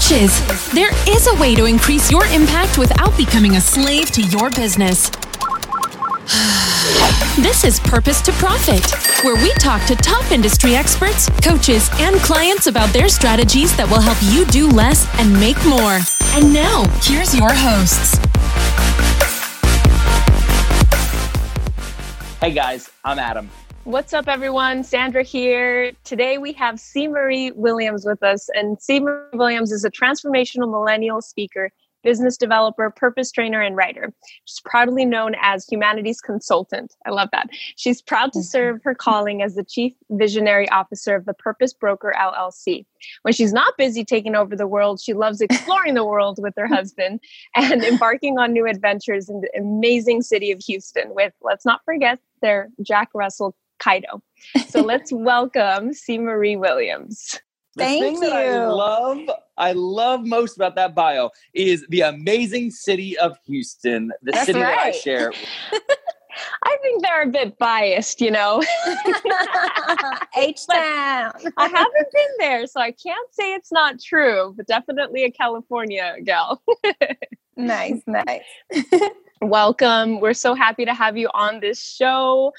coaches. There is a way to increase your impact without becoming a slave to your business. This is Purpose to Profit, where we talk to top industry experts, coaches, and clients about their strategies that will help you do less and make more. And now, here's your hosts. Hey guys, I'm Adam. What's up, everyone? Sandra here. Today we have C. Marie Williams with us, and C. Marie Williams is a transformational millennial speaker, business developer, purpose trainer, and writer. She's proudly known as humanities consultant. I love that. She's proud to serve her calling as the chief visionary officer of the Purpose Broker LLC. When she's not busy taking over the world, she loves exploring the world with her husband and embarking on new adventures in the amazing city of Houston with, let's not forget, their Jack Russell Kaido. So let's welcome C. Marie Williams. The Thank thing that I love, I love most about that bio is the amazing city of Houston, the That's city that I share. I think they're a bit biased, you know. H Town. I haven't been there, so I can't say it's not true, but definitely a California gal. nice, nice. Welcome. We're so happy to have you on this show.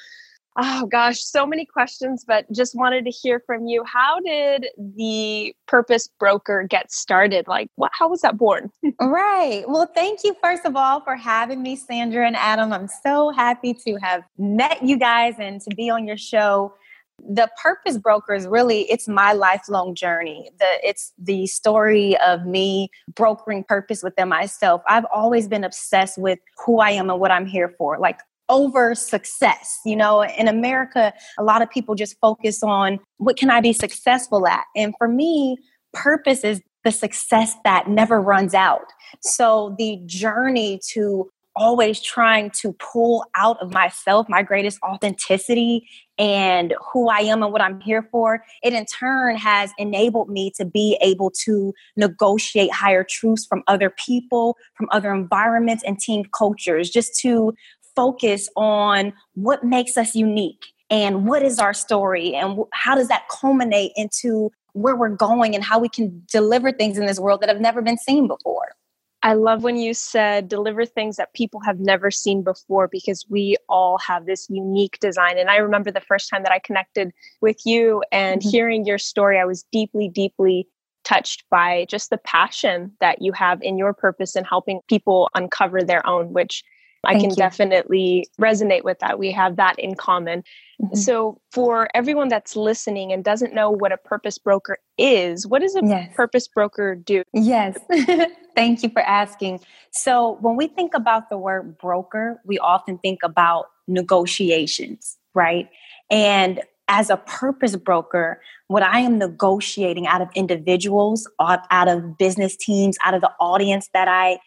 Oh gosh, so many questions, but just wanted to hear from you. How did the Purpose Broker get started? Like, what, how was that born? Right. Well, thank you, first of all, for having me, Sandra and Adam. I'm so happy to have met you guys and to be on your show. The Purpose Broker is really it's my lifelong journey. The it's the story of me brokering purpose within myself. I've always been obsessed with who I am and what I'm here for. Like over success. You know, in America, a lot of people just focus on what can I be successful at? And for me, purpose is the success that never runs out. So the journey to always trying to pull out of myself my greatest authenticity and who I am and what I'm here for, it in turn has enabled me to be able to negotiate higher truths from other people, from other environments and team cultures, just to focus on what makes us unique and what is our story and how does that culminate into where we're going and how we can deliver things in this world that have never been seen before. I love when you said deliver things that people have never seen before because we all have this unique design. And I remember the first time that I connected with you and Mhm. hearing your story, I was deeply, deeply touched by just the passion that you have in your purpose and helping people uncover their own, which I Thank can you. definitely resonate with that. We have that in common. Mhm. So, for everyone that's listening and doesn't know what a purpose broker is, what does a Yes. purpose broker do? Yes. Thank you for asking. So, when we think about the word broker, we often think about negotiations, right? And as a purpose broker, what I am negotiating out of individuals, out of business teams, out of the audience that I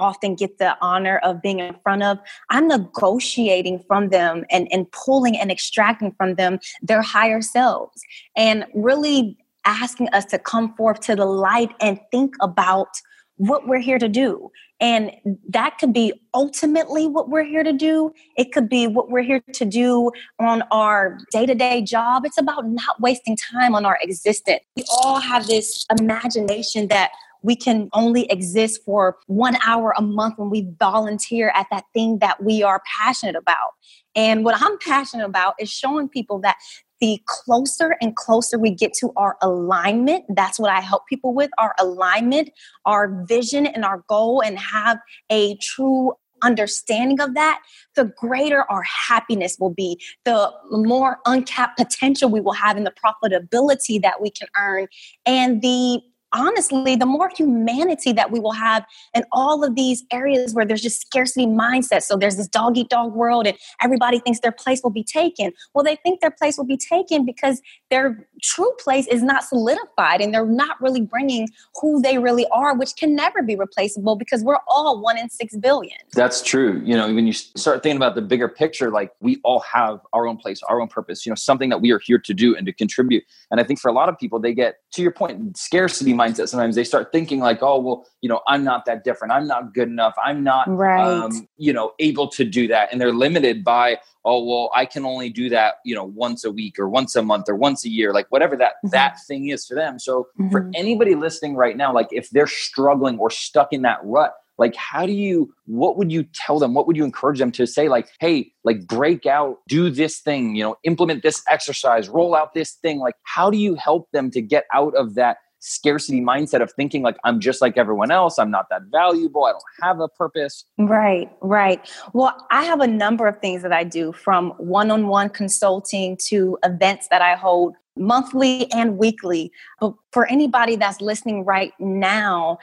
often get the honor of being in front of, I'm negotiating from them and, and pulling and extracting from them their higher selves and really asking us to come forth to the light and think about what we're here to do. And that could be ultimately what we're here to do. It could be what we're here to do on our day to day job. It's about not wasting time on our existence. We all have this imagination that we can only exist for one hour a month when we volunteer at that thing that we are passionate about. And what I'm passionate about is showing people that the closer and closer we get to our alignment, that's what I help people with our alignment, our vision, and our goal, and have a true understanding of that, the greater our happiness will be, the more uncapped potential we will have in the profitability that we can earn, and the honestly, the more humanity that we will have in all of these areas where there's just scarcity mindset. So there's this dog eat dog world, and everybody thinks their place will be taken. Well, they think their place will be taken because their true place is not solidified and they're not really bringing who they really are, which can never be replaceable because we're all one in six billion. That's true. You know, when you start thinking about the bigger picture, like we all have our own place, our own purpose, you know, something that we are here to do and to contribute. And I think for a lot of people, they get to your point, scarcity mindset sometimes they start thinking like oh well you know i'm not that different i'm not good enough i'm not right. um, you know able to do that and they're limited by oh well i can only do that you know once a week or once a month or once a year like whatever that mm-hmm. that thing is for them so mm-hmm. for anybody listening right now like if they're struggling or stuck in that rut like how do you what would you tell them what would you encourage them to say like hey like break out do this thing you know implement this exercise roll out this thing like how do you help them to get out of that scarcity mindset of thinking like I'm just like everyone else. I'm not that valuable. I don't have a purpose. Right, right. Well, I have a number of things that I do from one on one consulting to events that I hold monthly and weekly. But for anybody that's listening right now,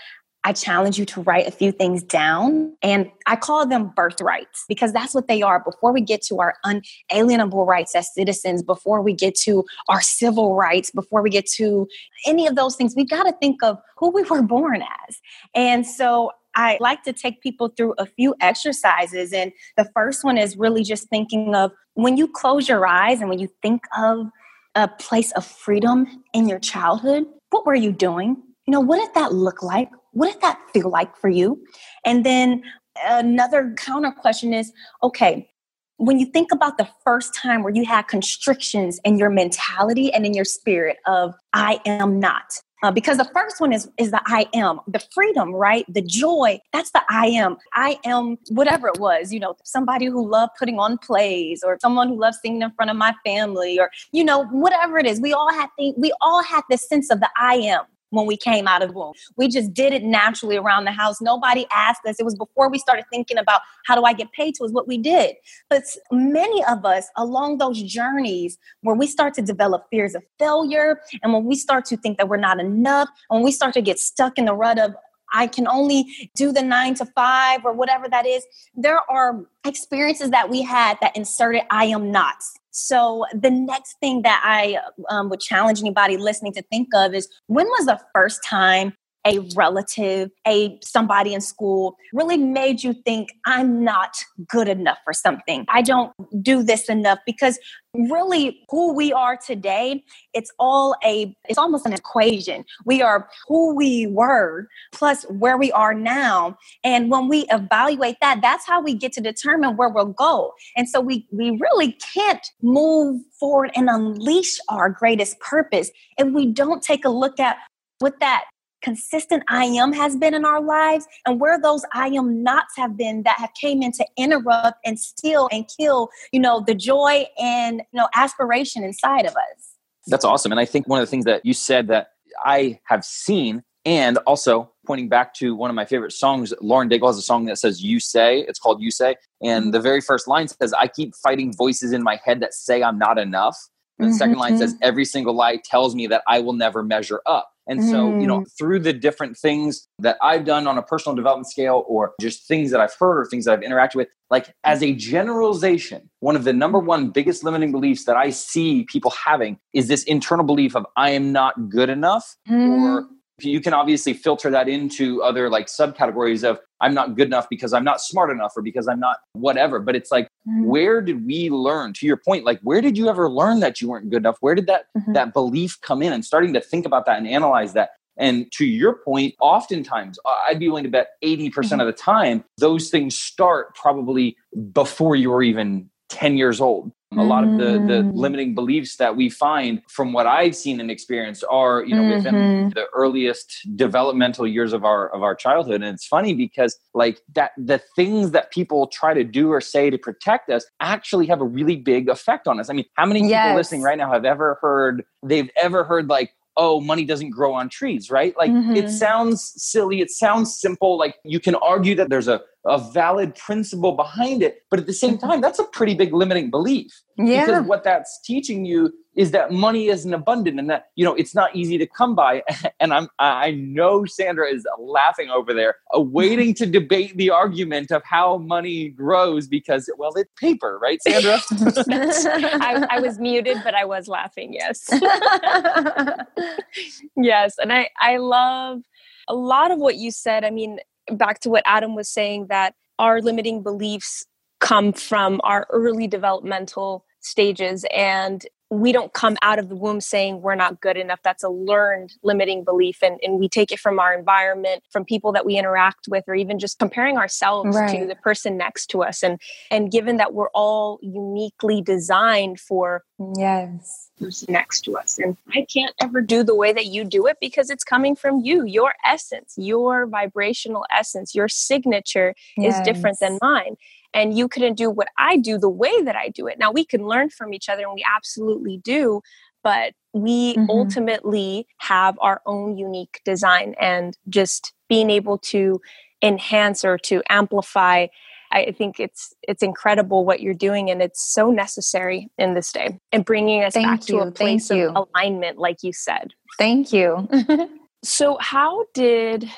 I challenge you to write a few things down. And I call them birthrights because that's what they are. Before we get to our unalienable rights as citizens, before we get to our civil rights, before we get to any of those things, we've got to think of who we were born as. And so I like to take people through a few exercises. And the first one is really just thinking of when you close your eyes and when you think of a place of freedom in your childhood, what were you doing? You know, what did that look like? What did that feel like for you? And then another counter question is okay, when you think about the first time where you had constrictions in your mentality and in your spirit of I am not, uh, because the first one is is the I am, the freedom, right? The joy. That's the I am. I am whatever it was. You know, somebody who loved putting on plays, or someone who loved singing in front of my family, or you know, whatever it is. We all had the, we all had this sense of the I am when we came out of womb. We just did it naturally around the house. Nobody asked us. It was before we started thinking about how do I get paid to is what we did. But many of us along those journeys where we start to develop fears of failure and when we start to think that we're not enough, and when we start to get stuck in the rut of I can only do the nine to five or whatever that is. There are experiences that we had that inserted I am not. So the next thing that I um, would challenge anybody listening to think of is when was the first time a relative, a somebody in school really made you think I'm not good enough for something. I don't do this enough because really who we are today, it's all a it's almost an equation. We are who we were plus where we are now. And when we evaluate that, that's how we get to determine where we'll go. And so we we really can't move forward and unleash our greatest purpose if we don't take a look at what that consistent I am has been in our lives and where those I am nots have been that have came in to interrupt and steal and kill, you know, the joy and, you know, aspiration inside of us. That's awesome. And I think one of the things that you said that I have seen and also pointing back to one of my favorite songs, Lauren Daigle has a song that says You Say. It's called You Say. And the very first line says, I keep fighting voices in my head that say I'm not enough. And the mm-hmm. second line says, mm-hmm. Every single lie tells me that I will never measure up. And so, mm. you know, mm. through the different things that I've done on a personal development scale or just things that I've heard or things that I've interacted with, like as a generalization, one of the number one biggest limiting beliefs that I see people having is this internal belief of I am not good enough mm. or you can obviously filter that into other like subcategories of I'm not good enough because I'm not smart enough or because I'm not whatever. But it's like, mm-hmm. where did we learn? To your point, like where did you ever learn that you weren't good enough? Where did that mm-hmm. that belief come in? And starting to think about that and analyze that. And to your point, oftentimes I'd be willing to bet 80% mm-hmm. of the time those things start probably before you were even 10 years old. A lot of the, the mm. limiting beliefs that we find from what I've seen and experienced are, you know, mm-hmm. within the earliest developmental years of our of our childhood. And it's funny because like that the things that people try to do or say to protect us actually have a really big effect on us. I mean, how many yes. people listening right now have ever heard they've ever heard like oh, money doesn't grow on trees, right? Like mm-hmm. it sounds silly, it sounds simple. Like you can argue that there's a, a valid principle behind it, but at the same time, that's a pretty big limiting belief. Yeah. Because what that's teaching you is that money isn't abundant and that you know it's not easy to come by and i'm i know sandra is laughing over there uh, waiting to debate the argument of how money grows because well it's paper right sandra I, I was muted but i was laughing yes yes and i i love a lot of what you said i mean back to what adam was saying that our limiting beliefs come from our early developmental stages and we don't come out of the womb saying we're not good enough. That's a learned limiting belief. And, and we take it from our environment, from people that we interact with, or even just comparing ourselves right. to the person next to us. And and given that we're all uniquely designed for yes who's next to us. And I can't ever do the way that you do it because it's coming from you, your essence, your vibrational essence, your signature yes. is different than mine and you couldn't do what I do the way that I do it. Now we can learn from each other and we absolutely do, but we mm-hmm. ultimately have our own unique design and just being able to enhance or to amplify I think it's it's incredible what you're doing, and it's so necessary in this day, and bringing us Thank back you. to a place Thank of alignment, like you said. Thank you. so, how did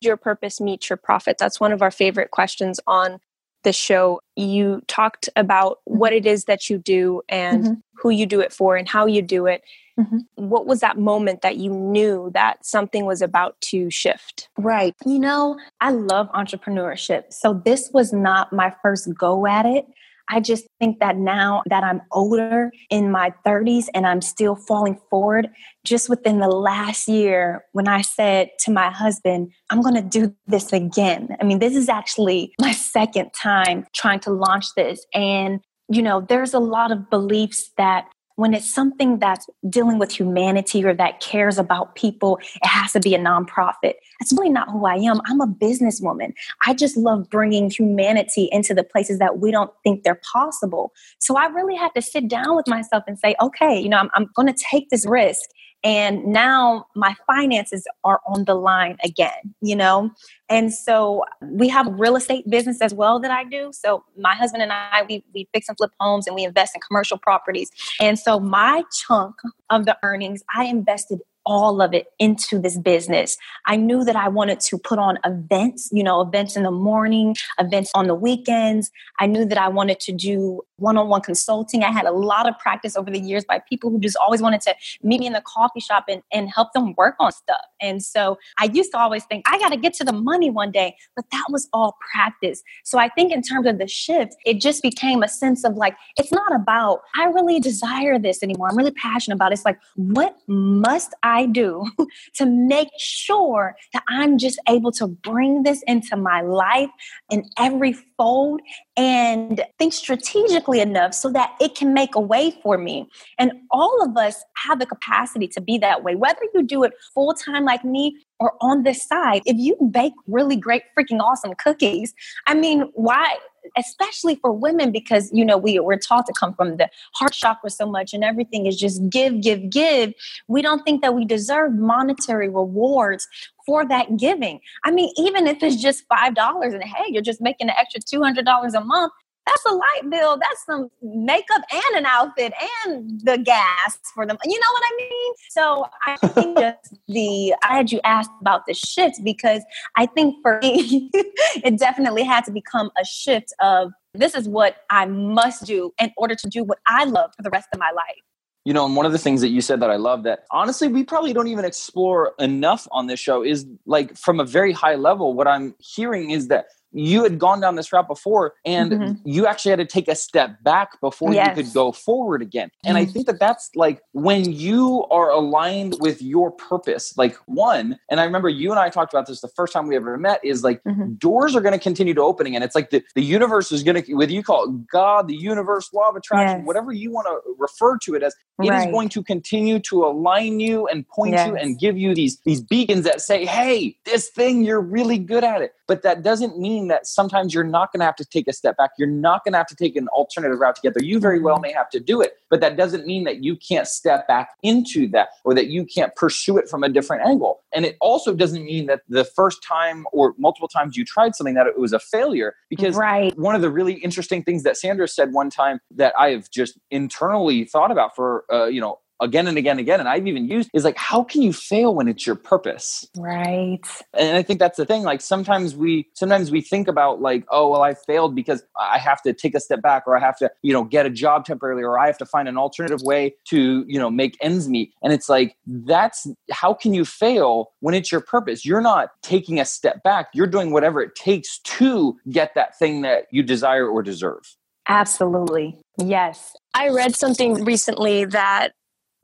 your purpose meet your profit? That's one of our favorite questions on the show, you talked about mm-hmm. what it is that you do and mm-hmm. who you do it for and how you do it. Mm-hmm. What was that moment that you knew that something was about to shift? Right. You know, I love entrepreneurship. So this was not my first go at it. I just think that now that I'm older in my 30s and I'm still falling forward, just within the last year, when I said to my husband, I'm going to do this again. I mean, this is actually my second time trying to launch this. And, you know, there's a lot of beliefs that when it's something that's dealing with humanity or that cares about people, it has to be a nonprofit. That's really not who I am. I'm a businesswoman. I just love bringing humanity into the places that we don't think they're possible. So I really had to sit down with myself and say, okay, you know, I'm, I'm going to take this risk and now my finances are on the line again you know? And so we have real estate business as well that i do. So my husband and i we, we fix and flip homes and we invest in commercial properties. And so my chunk of the earnings i invested all of it into this business. I knew that I wanted to put on events, you know, events in the morning, events on the weekends. I knew that I wanted to do one on one consulting. I had a lot of practice over the years by people who just always wanted to meet me in the coffee shop and, and help them work on stuff. And so I used to always think, I got to get to the money one day, but that was all practice. So I think in terms of the shift, it just became a sense of like, it's not about, I really desire this anymore. I'm really passionate about it. It's like, what must I do to make sure that I'm just able to bring this into my life in every fold and think strategically enough so that it can make a way for me. And all of us have the capacity to be that way, whether you do it full time like me or on this side. If you bake really great, freaking awesome cookies, I mean, why? Especially for women because you know we we're taught to come from the heart chakra so much and everything is just give give give we don't think that we deserve monetary rewards for that giving. I mean, even if it's just $5 and hey, you're just making an extra $200 a month, that's a light bill. That's some makeup and an outfit and the gas for them. You know what I mean? So I think just the, I had you asked about the shift because I think for me, it definitely had to become a shift of this is what I must do in order to do what I love for the rest of my life you know, and one of the things that you said that I love that honestly we probably don't even explore enough on this show is like from a very high level, what I'm hearing is that you had gone down this route before and mm-hmm. you actually had to take a step back before yes. you could go forward again. And mm-hmm. I think that that's like when you are aligned with your purpose, like one, and I remember you and I talked about this the first time we ever met is like mm-hmm. doors are going to continue to opening and it's like the, the universe is going to, whether you call it God, the universe, law of attraction, yes. whatever you want to refer to it as, it right. is going to continue to align you and point yes. you and give you these, these beacons that say, Hey, this thing, you're really good at it. But that doesn't mean that sometimes you're not going to have to take a step back. You're not going to have to take an alternative route together. You very well may have to do it, but that doesn't mean that you can't step back into that or that you can't pursue it from a different angle. And it also doesn't mean that the first time or multiple times you tried something that it was a failure because right. one of the really interesting things that Sandra said one time that I have just internally thought about for uh, you know again and again and again and i've even used is like how can you fail when it's your purpose? Right. And i think that's the thing like sometimes we sometimes we think about like oh well i failed because i have to take a step back or i have to you know get a job temporarily or i have to find an alternative way to you know make ends meet. And it's like that's how can you fail when it's your purpose? You're not taking a step back. You're doing whatever it takes to get that thing that you desire or deserve. Absolutely. Yes. I read something recently that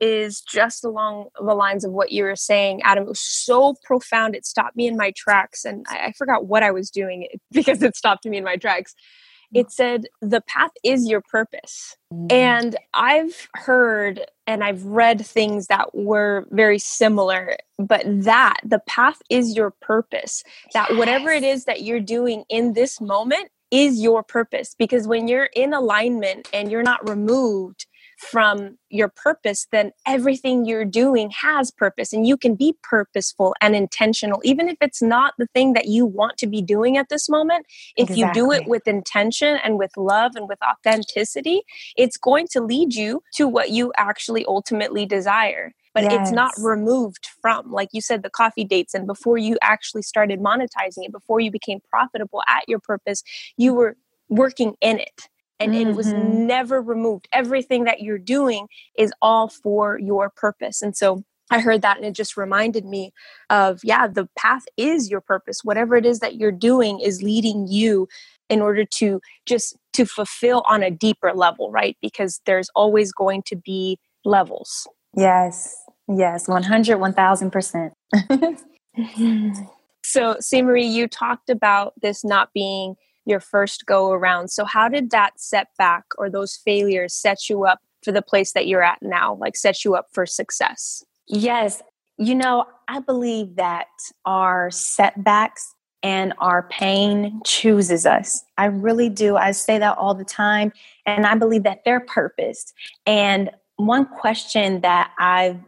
is just along the lines of what you were saying, Adam. It was so profound, it stopped me in my tracks. And I, I forgot what I was doing because it stopped me in my tracks. It said, The path is your purpose. Mm. And I've heard and I've read things that were very similar, but that the path is your purpose, that yes. whatever it is that you're doing in this moment is your purpose. Because when you're in alignment and you're not removed, from your purpose, then everything you're doing has purpose and you can be purposeful and intentional, even if it's not the thing that you want to be doing at this moment. If exactly. you do it with intention and with love and with authenticity, it's going to lead you to what you actually ultimately desire but yes. it's not removed from like you said the coffee dates and before you actually started monetizing it before you became profitable at your purpose you were working in it and mm-hmm. it was mm-hmm. never removed. Everything that you're doing is all for your purpose. And so I heard that and it just reminded me of, yeah, the path is your purpose. Whatever it is that you're doing is leading you in order to just to fulfill on a deeper level, right? Because there's always going to be levels. Yes. Yes, 100, 1000%. so, C. Marie, you talked about this not being your first go around. So, how did that setback or those failures set you up for the place that you're at now, like set you up for success? Yes. You know, I believe that our setbacks and our pain chooses us. I really do. I say that all the time. And I believe that they're purposed. And one question that I've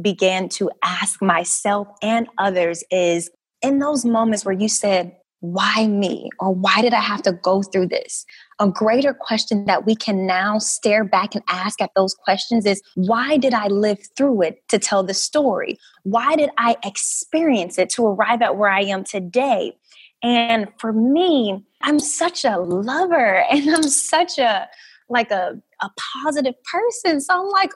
began to ask myself and others is in those moments where you said, why me? Or why did I have to go through this? A greater question that we can now stare back and ask at those questions is why did I live through it to tell the story? Why did I experience it to arrive at where I am today? And for me, I'm such a lover and I'm such a like a, a positive person. So I'm like,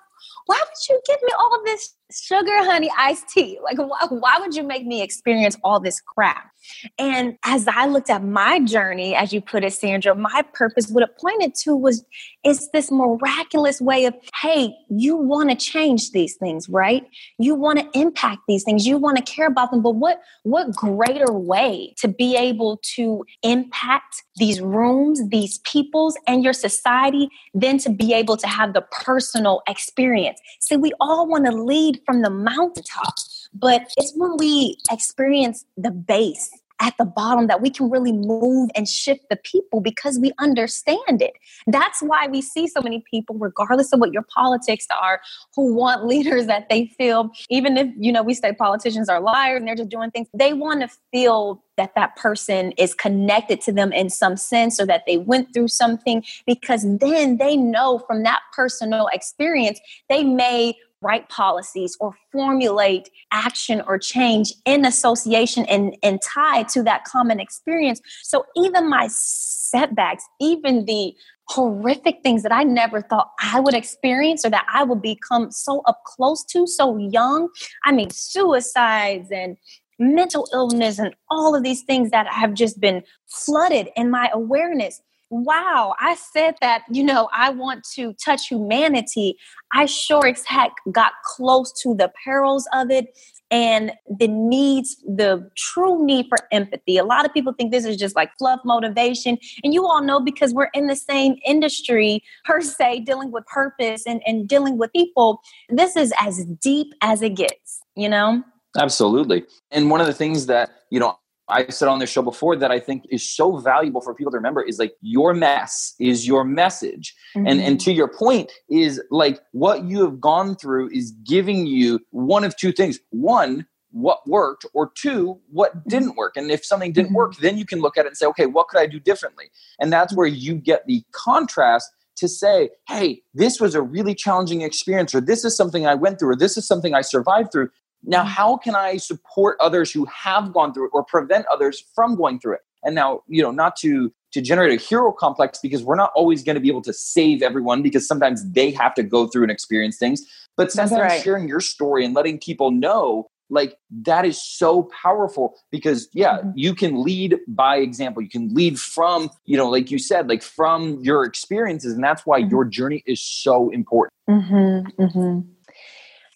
why would you give me all this sugar honey iced tea? Like, why, why would you make me experience all this crap? And as I looked at my journey, as you put it, Sandra, my purpose, what it pointed to was it's this miraculous way of, hey, you want to change these things, right? You want to impact these things. You want to care about them. But what what greater way to be able to impact these rooms, these peoples, and your society than to be able to have the personal experience? See, we all want to lead from the mountaintop but it's when we experience the base at the bottom that we can really move and shift the people because we understand it. That's why we see so many people, regardless of what your politics are, who want leaders that they feel, even if, you know, we say politicians are liars and they're just doing things, they want to feel that that person is connected to them in some sense or that they went through something because then they know from that personal experience, they may write policies or formulate action or change in association and, and tied to that common experience. So even my setbacks, even the horrific things that I never thought I would experience or that I would become so up close to so young. I mean, suicides and mental illness and all of these things that have just been flooded in my awareness wow, I said that, you know, I want to touch humanity. I sure as heck got close to the perils of it and the needs, the true need for empathy. A lot of people think this is just like fluff motivation. And you all know because we're in the same industry, per se, dealing with purpose and, and dealing with people. This is as deep as it gets, you know? Absolutely. And one of the things that, you know, I said on this show before that I think is so valuable for people to remember is like your mess is your message. Mm-hmm. And and to your point is like what you have gone through is giving you one of two things. One, what worked or two what mm-hmm. didn't work and if something didn't mm-hmm. work then you can look at it and say okay what could i do differently and that's where you get the contrast to say hey this was a really challenging experience or this is something i went through or this is something i survived through now, mm-hmm. how can I support others who have gone through it or prevent others from going through it? And now, you know, not to to generate a hero complex because we're not always going to be able to save everyone because sometimes they have to go through and experience things. But sometimes right. sharing your story and letting people know like that is so powerful because yeah Mhm. you can lead by example you can lead from you know like you said like from your experiences and that's why Mhm. your journey is so important Mm-hmm, mm-hmm.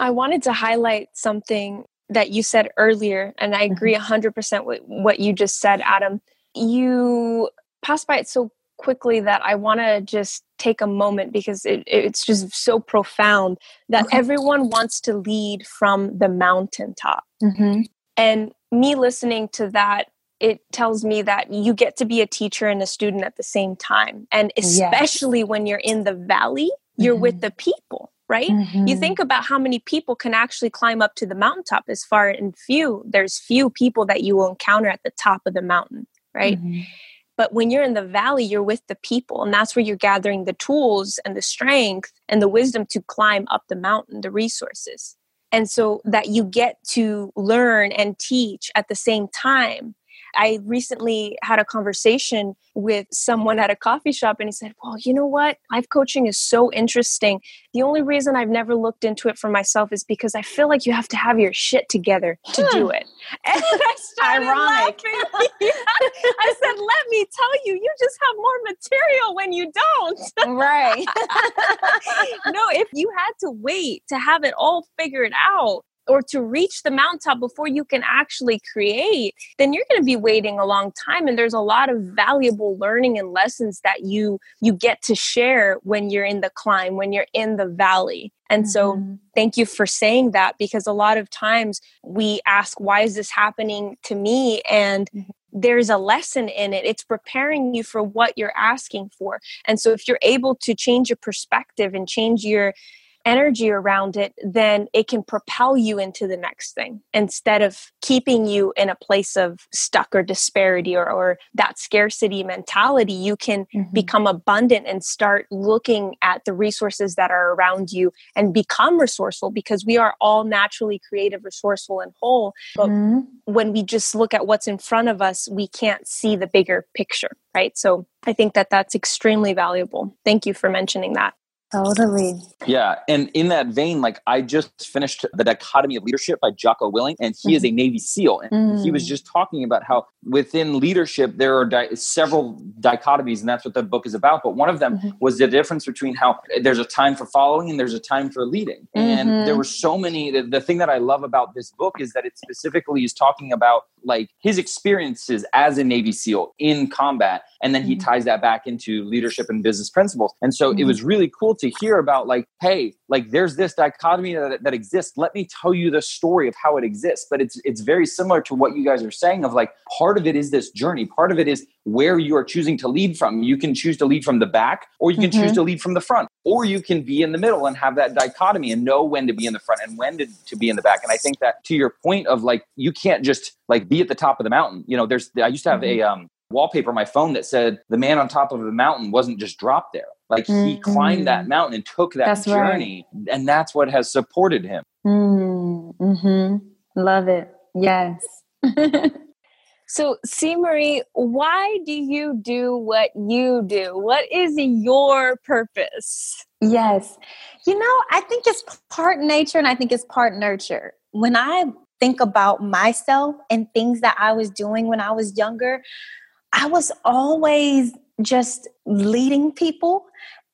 I wanted to highlight something that you said earlier, and I agree 100% with what you just said, Adam. You passed by it so quickly that I want to just take a moment because it, it's just so profound that Okay. everyone wants to lead from the mountaintop. Mm-hmm. And me listening to that, it tells me that you get to be a teacher and a student at the same time. And Yes. especially when you're in the valley, you're with Mhm. the people, right? Mm-hmm. You think about how many people can actually climb up to the mountaintop as far and few, there's few people that you will encounter at the top of the mountain, right? Mm-hmm. But when you're in the valley, you're with the people, and that's where you're gathering the tools and the strength and the wisdom to climb up the mountain, the resources. And so that you get to learn and teach at the same time. I recently had a conversation with someone at a coffee shop, and he said, Well, you know what? Life coaching is so interesting. The only reason I've never looked into it for myself is because I feel like you have to have your shit together to do it. And I started Ironic. laughing. I said, Let me tell you, you just have more material when you don't. right. no, if you had to wait to have it all figured out or to reach the mountaintop before you can actually create, then you're going to be waiting a long time and there's a lot of valuable learning and lessons that you you get to share when you're in the climb, when you're in the valley. And so Mhm. thank you for saying that because a lot of times we ask why is this happening to me and Mhm. there's a lesson in it it's preparing you for what you're asking for and so if you're able to change your perspective and change your energy around it then it can propel you into the next thing instead of keeping you in a place of stuck or disparity or, or that scarcity mentality you can Mhm. become abundant and start looking at the resources that are around you and become resourceful because we are all naturally creative, resourceful, and whole. But Mhm. when we just look at what's in front of us, we can't see the bigger picture, right? So I think that that's extremely valuable. Thank you for mentioning that. Totally. Yeah, and in that vein, like I just finished the dichotomy of leadership by Jocko Willink, and he is a Navy SEAL, and he was Mm. just talking about how within leadership there are di- several dichotomies, and that's what the book is about. But one of them Mhm. was the difference between how there's a time for following and there's a time for leading, and Mhm. there were so many. The, the thing that I love about this book is that it specifically is talking about like his experiences as a Navy SEAL in combat, and then he Mhm. ties that back into leadership and business principles. And so it Mhm. was really cool to hear about like, hey, like there's this dichotomy that, that exists. Let me tell you the story of how it exists. But it's it's very similar to what you guys are saying of like part of it is this journey. Part of it is where you are choosing to lead from. You can choose to lead from the back, or you can choose Mhm. to lead from the front, or you can be in the middle and have that dichotomy and know when to be in the front and when to, to be in the back. And I think that to your point of like you can't just like be at the top of the mountain. You know, there's I used to have a um wallpaper on my phone that said the man on top of the mountain wasn't just dropped there. Like he Mhm. climbed that mountain and took that That's right. journey, and that's what has supported him. Mm, hmm Love it. Yes. So, C. Marie, why do you do what you do? What is your purpose? Yes. You know, I think it's part nature and I think it's part nurture. When I think about myself and things that I was doing when I was younger, I was always just leading people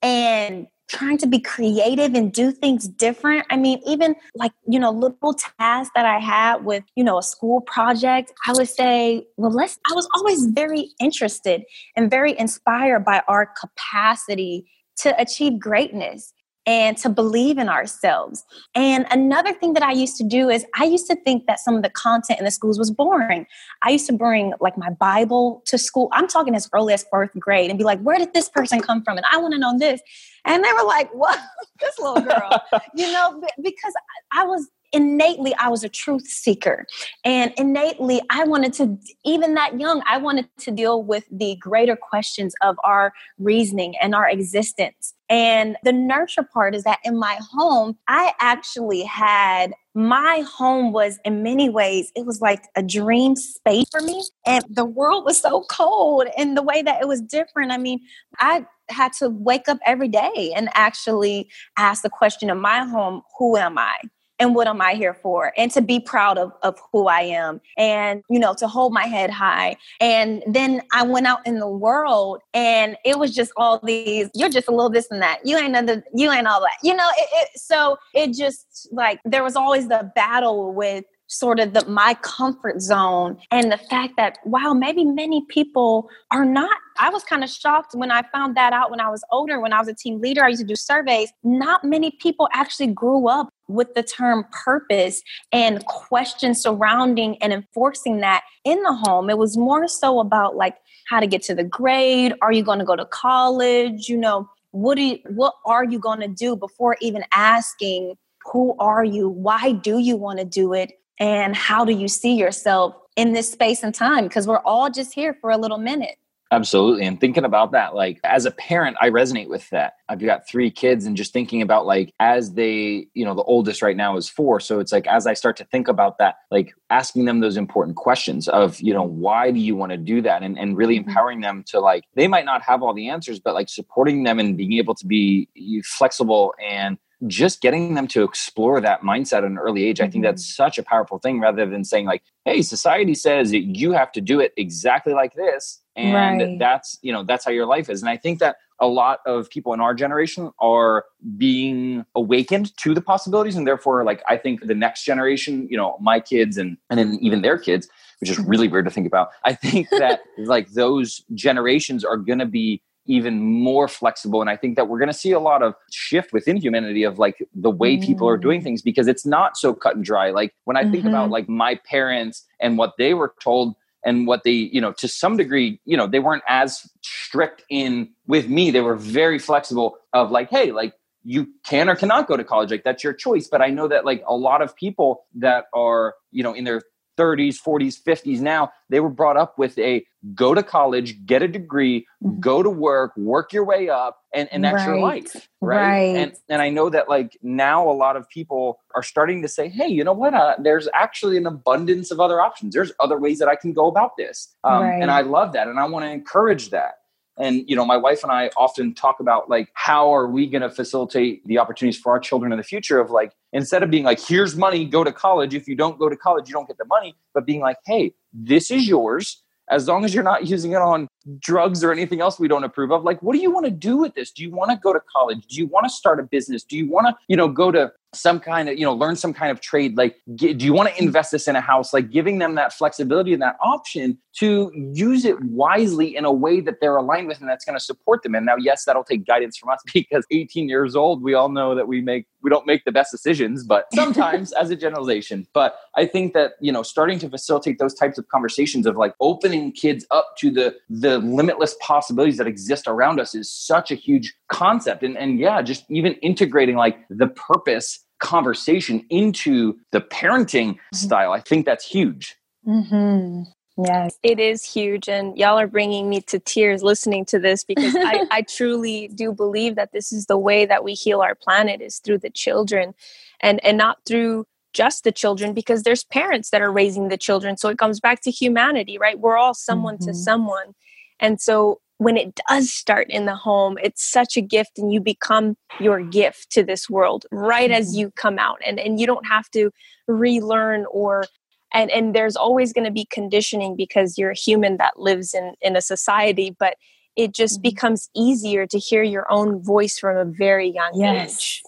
and trying to be creative and do things different. I mean, even like, you know, little tasks that I had with, you know, a school project, I would say, well, let's, I was always very interested and very inspired by our capacity to achieve greatness and to believe in ourselves. And another thing that I used to do is I used to think that some of the content in the schools was boring. I used to bring like my Bible to school. I'm talking as early as fourth grade and be like, where did this person come from? And I want to know this. And they were like, what? this little girl, you know, because I I was innately i was a truth seeker and innately i wanted to even that young i wanted to deal with the greater questions of our reasoning and our existence and the nurture part is that in my home i actually had my home was in many ways it was like a dream space for me. And the world was so cold and the way that it was different. I mean i had to wake up every day and actually ask the question in my home who am i and what am I here for? And to be proud of, of who I am and, you know, to hold my head high. And then I went out in the world and it was just all these, you're just a little this and that. You ain't another, you ain't all that. You know, it, it, so it just like there was always the battle with sort of the my comfort zone and the fact that wow maybe many people are not i was kind of shocked when i found that out when i was older when i was a team leader i used to do surveys. Not many people actually grew up with the term purpose and questions surrounding and enforcing that in the home. It was more so about like how to get to the grade are you going to go to college you know what do you, what are you going to do before even asking who are you why do you want to do it and how do you see yourself in this space and time? Because we're all just here for a little minute. Absolutely. And thinking about that like as a parent i resonate with that. I've got three kids and just thinking about like as they you know the oldest right now is four. So it's like as i start to think about that like asking them those important questions of you know why do you want to do that? And, and really mm-hmm. empowering them to like they might not have all the answers but like supporting them and being able to be flexible and just getting them to explore that mindset at an early age. I think that's mm-hmm. such a powerful thing rather than saying, like, hey, society says that you have to do it exactly like this. And right. that's, you know, that's how your life is. And I think that a lot of people in our generation are being awakened to the possibilities. And therefore, like, I think the next generation, you know, my kids and, and then even their kids, which is really weird to think about, I think that like those generations are going to be even more flexible and i think that we're going to see a lot of shift within humanity of like the way mm. people are doing mm. things because it's not so cut and dry like when i mm-hmm. think about mm-hmm. like my parents and what they were told and what they you know to some degree you know they weren't as strict in with me they were very flexible of like hey like you can or cannot go to college like that's your choice but i know that like a lot of people that are you know in their 30s, 40s, 50s now, they were brought up with a go to college, get a degree, mm-hmm. go to work, work your way up, and, and that's right. your life. Right? right. And and I know that like now a lot of people are starting to say, hey, you know what? Uh, there's actually an abundance of other options. There's other ways that I can go about this. Um, right. And I love that. And I want to encourage that and you know my wife and i often talk about like how are we going to facilitate the opportunities for our children in the future of like instead of being like here's money go to college if you don't go to college you don't get the money but being like hey this is yours. As long as you're not using it on drugs or anything else we don't approve of like what do you want to do with this? Do you want to go to college? Do you want to start a business? Do you want to you know go to some kind of you know learn some kind of trade like do you want to mm-hmm. invest this in a house? Like giving them that flexibility and that option to use it wisely in a way that they're aligned with and that's going to support them. And now yes that'll take guidance from us because 18 years old we all know that we make we don't make the best decisions but sometimes as a generalization. But i think that you know starting to facilitate those types of conversations of like opening kids up to the the limitless possibilities that exist around us is such a huge concept. And and yeah just even integrating like the purpose conversation into the parenting mm-hmm. style. I think that's huge. Mm-hmm. Yes. It is huge. And y'all are bringing me to tears listening to this because I, I truly do believe that this is the way that we heal our planet is through the children and, and not through just the children because there's parents that are raising the children. So it comes back to humanity, right? We're all someone mm-hmm. to someone. And so when it does start in the home, it's such a gift and you become your gift to this world right mm-hmm. as you come out. And, and you don't have to relearn or and and there's always going to be conditioning because you're a human that lives in in a society, but it just mm-hmm. becomes easier to hear your own voice from a very young yes. age.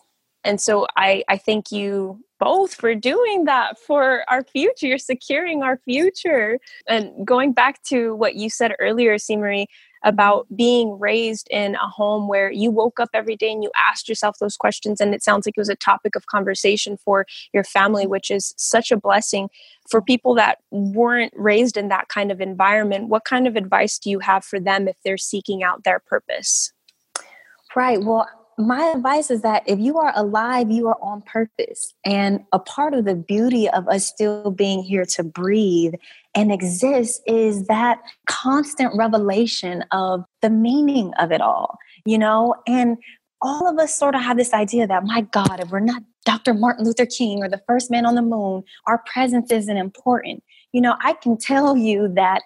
And so I, I thank you both for doing that for our future. You're securing our future. And going back to what you said earlier, C. About being raised in a home where you woke up every day and you asked yourself those questions. And it sounds like it was a topic of conversation for your family, which is such a blessing. For people that weren't raised in that kind of environment, what kind of advice do you have for them if they're seeking out their purpose? Right. Well, my advice is that if you are alive, you are on purpose. And a part of the beauty of us still being here to breathe and exists is that constant revelation of the meaning of it all, you know? And all of us sort of have this idea that, my God, if we're not Dr. Martin Luther King or the first man on the moon, our presence isn't important. You know, I can tell you that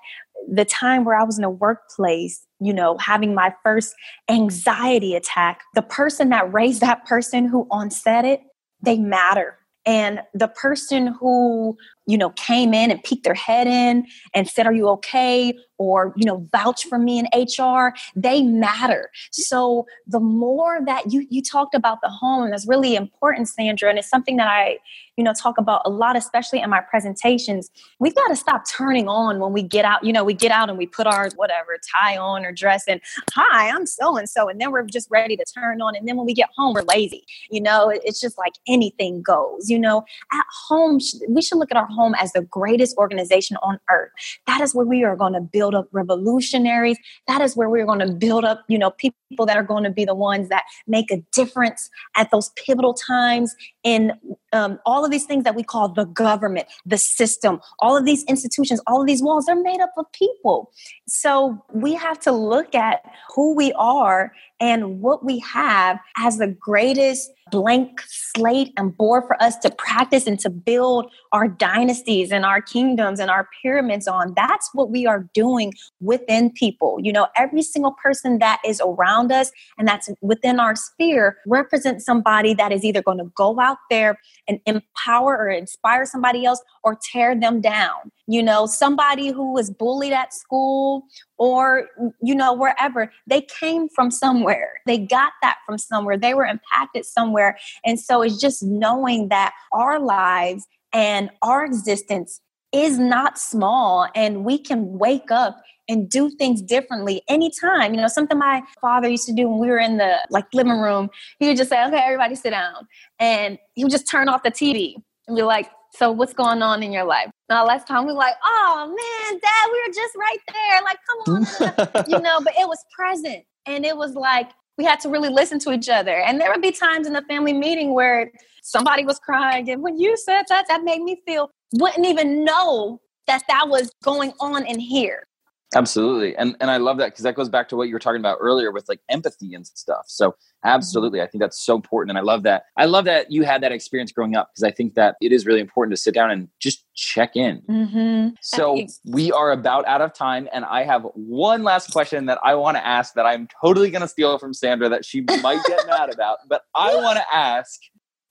the time where I was in a workplace, you know, having my first anxiety attack, the person that raised that person who onset it, they matter And the person who, you know, came in and peeked their head in and said, Are you okay? Or, you know, vouch for me in HR, they matter. So the more that you you talked about the home, that's really important, Sandra, and it's something that I, you know, talk about a lot, especially in my presentations. We've got to stop turning on when we get out, you know, we get out and we put our whatever tie on or dress and hi, I'm so and so. And then we're just ready to turn on. And then when we get home, we're lazy. You know, it's just like anything goes. You know, at home, we should look at our home as the greatest organization on earth. That is where we are going to build up revolutionaries. That is where we're going to build up, you know, people that are going to be the ones that make a difference at those pivotal times in um, all of these things that we call the government, the system, all of these institutions, all of these walls, they're made up of people. So we have to look at who we are and what we have as the greatest blank slate and board for us to practice and to build our dynasties and our kingdoms and our pyramids on. That's what we are doing within people. You know, every single person that is around us and that's within our sphere represents somebody that is either going to go out there and empower or inspire somebody else or tear them down. You know, somebody who was bullied at school or, you know, wherever, they came from somewhere. They got that from somewhere. They were impacted somewhere. And so it's just knowing that our lives and our existence is not small and we can wake up and do things differently anytime. You know, something my father used to do when we were in the like living room, he would just say, okay, everybody sit down. And he would just turn off the TV and be like, so what's going on in your life? Now last time we were like, oh man, dad, we were just right there. Like, come on. you know, but it was present. And it was like we had to really listen to each other. And there would be times in the family meeting where somebody was crying. And when you said that, that made me feel wouldn't even know that that was going on in here. Absolutely. And and I love that because that goes back to what you were talking about earlier with like empathy and stuff. So absolutely. I think that's so important. And I love that. I love that you had that experience growing up because I think that it is really important to sit down and just check in. Mm-hmm. So we are about out of time. And I have one last question that I want to ask that I'm totally going to steal from Sandra that she might get mad about. But I want to ask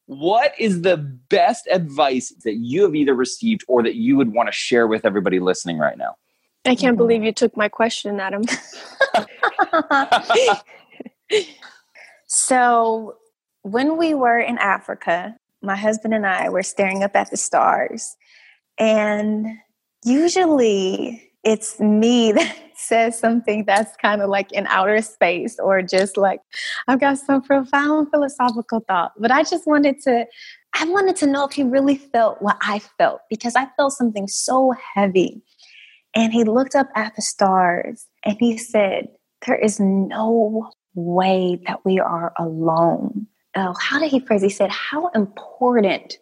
what is the best advice that you have either received or that you would want to share with everybody listening right now? I can't believe you took my question, Adam. so, when we were in Africa, my husband and I were staring up at the stars. And usually it's me that says something that's kind of like in outer space or just like I've got some profound philosophical thought. But I just wanted to I wanted to know if he really felt what I felt because I felt something so heavy. And he looked up at the stars and he said, There is no way that we are alone. Oh, how did he phrase? He said, How important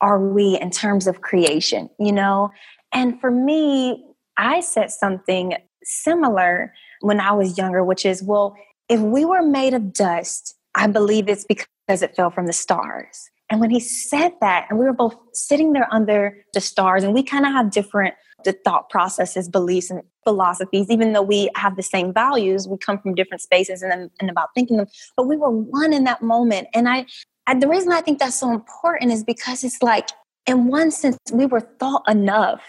are we in terms of creation? You know? And for me, I said something similar when I was younger, which is, well, if we were made of dust, I believe it's because it fell from the stars. And when he said that, and we were both sitting there under the stars, and we kind of have different the thought processes, beliefs, and philosophies, even though we have the same values, we come from different spaces and, and about thinking them. But we were one in that moment. And I, I the reason I think that's so important is because it's like, in one sense, we were thought enough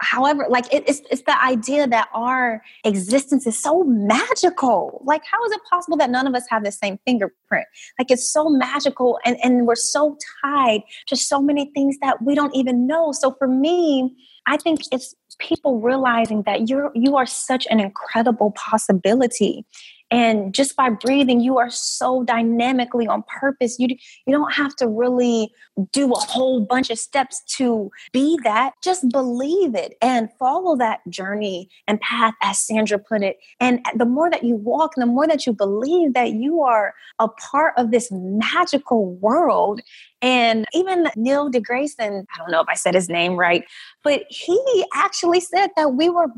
however like it, it's, it's the idea that our existence is so magical like how is it possible that none of us have the same fingerprint like it's so magical and, and we're so tied to so many things that we don't even know so for me i think it's people realizing that you're you are such an incredible possibility and just by breathing you are so dynamically on purpose. You you don't have to really do a whole bunch of steps to be that. Just believe it and follow that journey and path as sandra put it. And the more that you walk the more that you believe that you are a part of this magical world and even Neil deGrasse, and I don't know if I said his name right, but he actually said that we were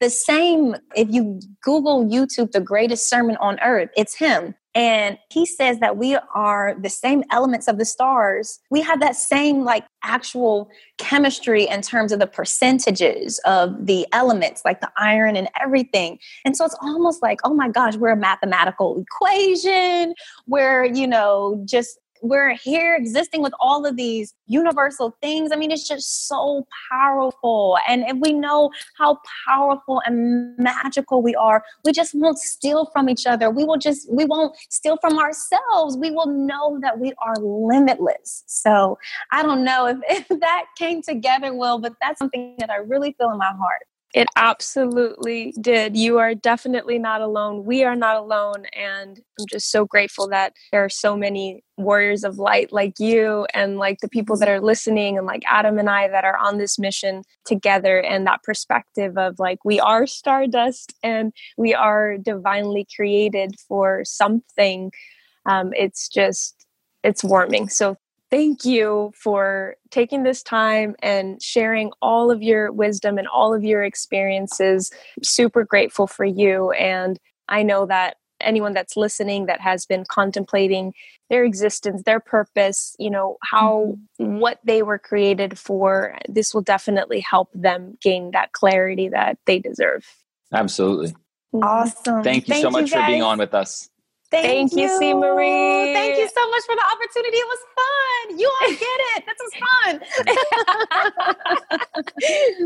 the same, if you Google YouTube, the greatest sermon on earth, it's him. And he says that we are the same elements of the stars. We have that same, like, actual chemistry in terms of the percentages of the elements, like the iron and everything. And so it's almost like, oh my gosh, we're a mathematical equation. We're, you know, just we're here existing with all of these universal things. I mean, it's just so powerful. And if we know how powerful and magical we are, we just won't steal from each other. We will just, we won't steal from ourselves. We will know that we are limitless. So I don't know if, if that came together well, but that's something that I really feel in my heart. It absolutely did. You are definitely not alone. We are not alone. And I'm just so grateful that there are so many warriors of light like you and like the people that are listening and like Adam and I that are on this mission together and that perspective of like we are stardust and we are divinely created for something. Um, it's just, it's warming. So thank you for taking this time and sharing all of your wisdom and all of your experiences. super grateful for you. And I know that anyone that's listening that has been contemplating their existence, their purpose, you know, how mm-hmm. what they were created for, this will definitely help them gain that clarity that they deserve. Absolutely. Awesome. Thank you Thank so much you for being on with us. Thank, Thank you, C. Marie. Thank you so much for the opportunity. It was fun. You all get it. This was fun.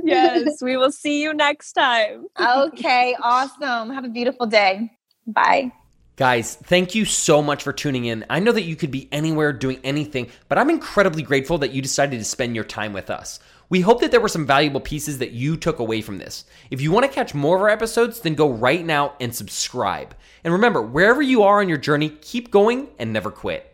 yes, we will see you next time. okay, awesome. Have a beautiful day. Bye. Guys, thank you so much for tuning in. I know that you could be anywhere doing anything, but I'm incredibly grateful that you decided to spend your time with us. We hope that there were some valuable pieces that you took away from this. If you want to catch more of our episodes, then go right now and subscribe. And remember, wherever you are on your journey, keep going and never quit.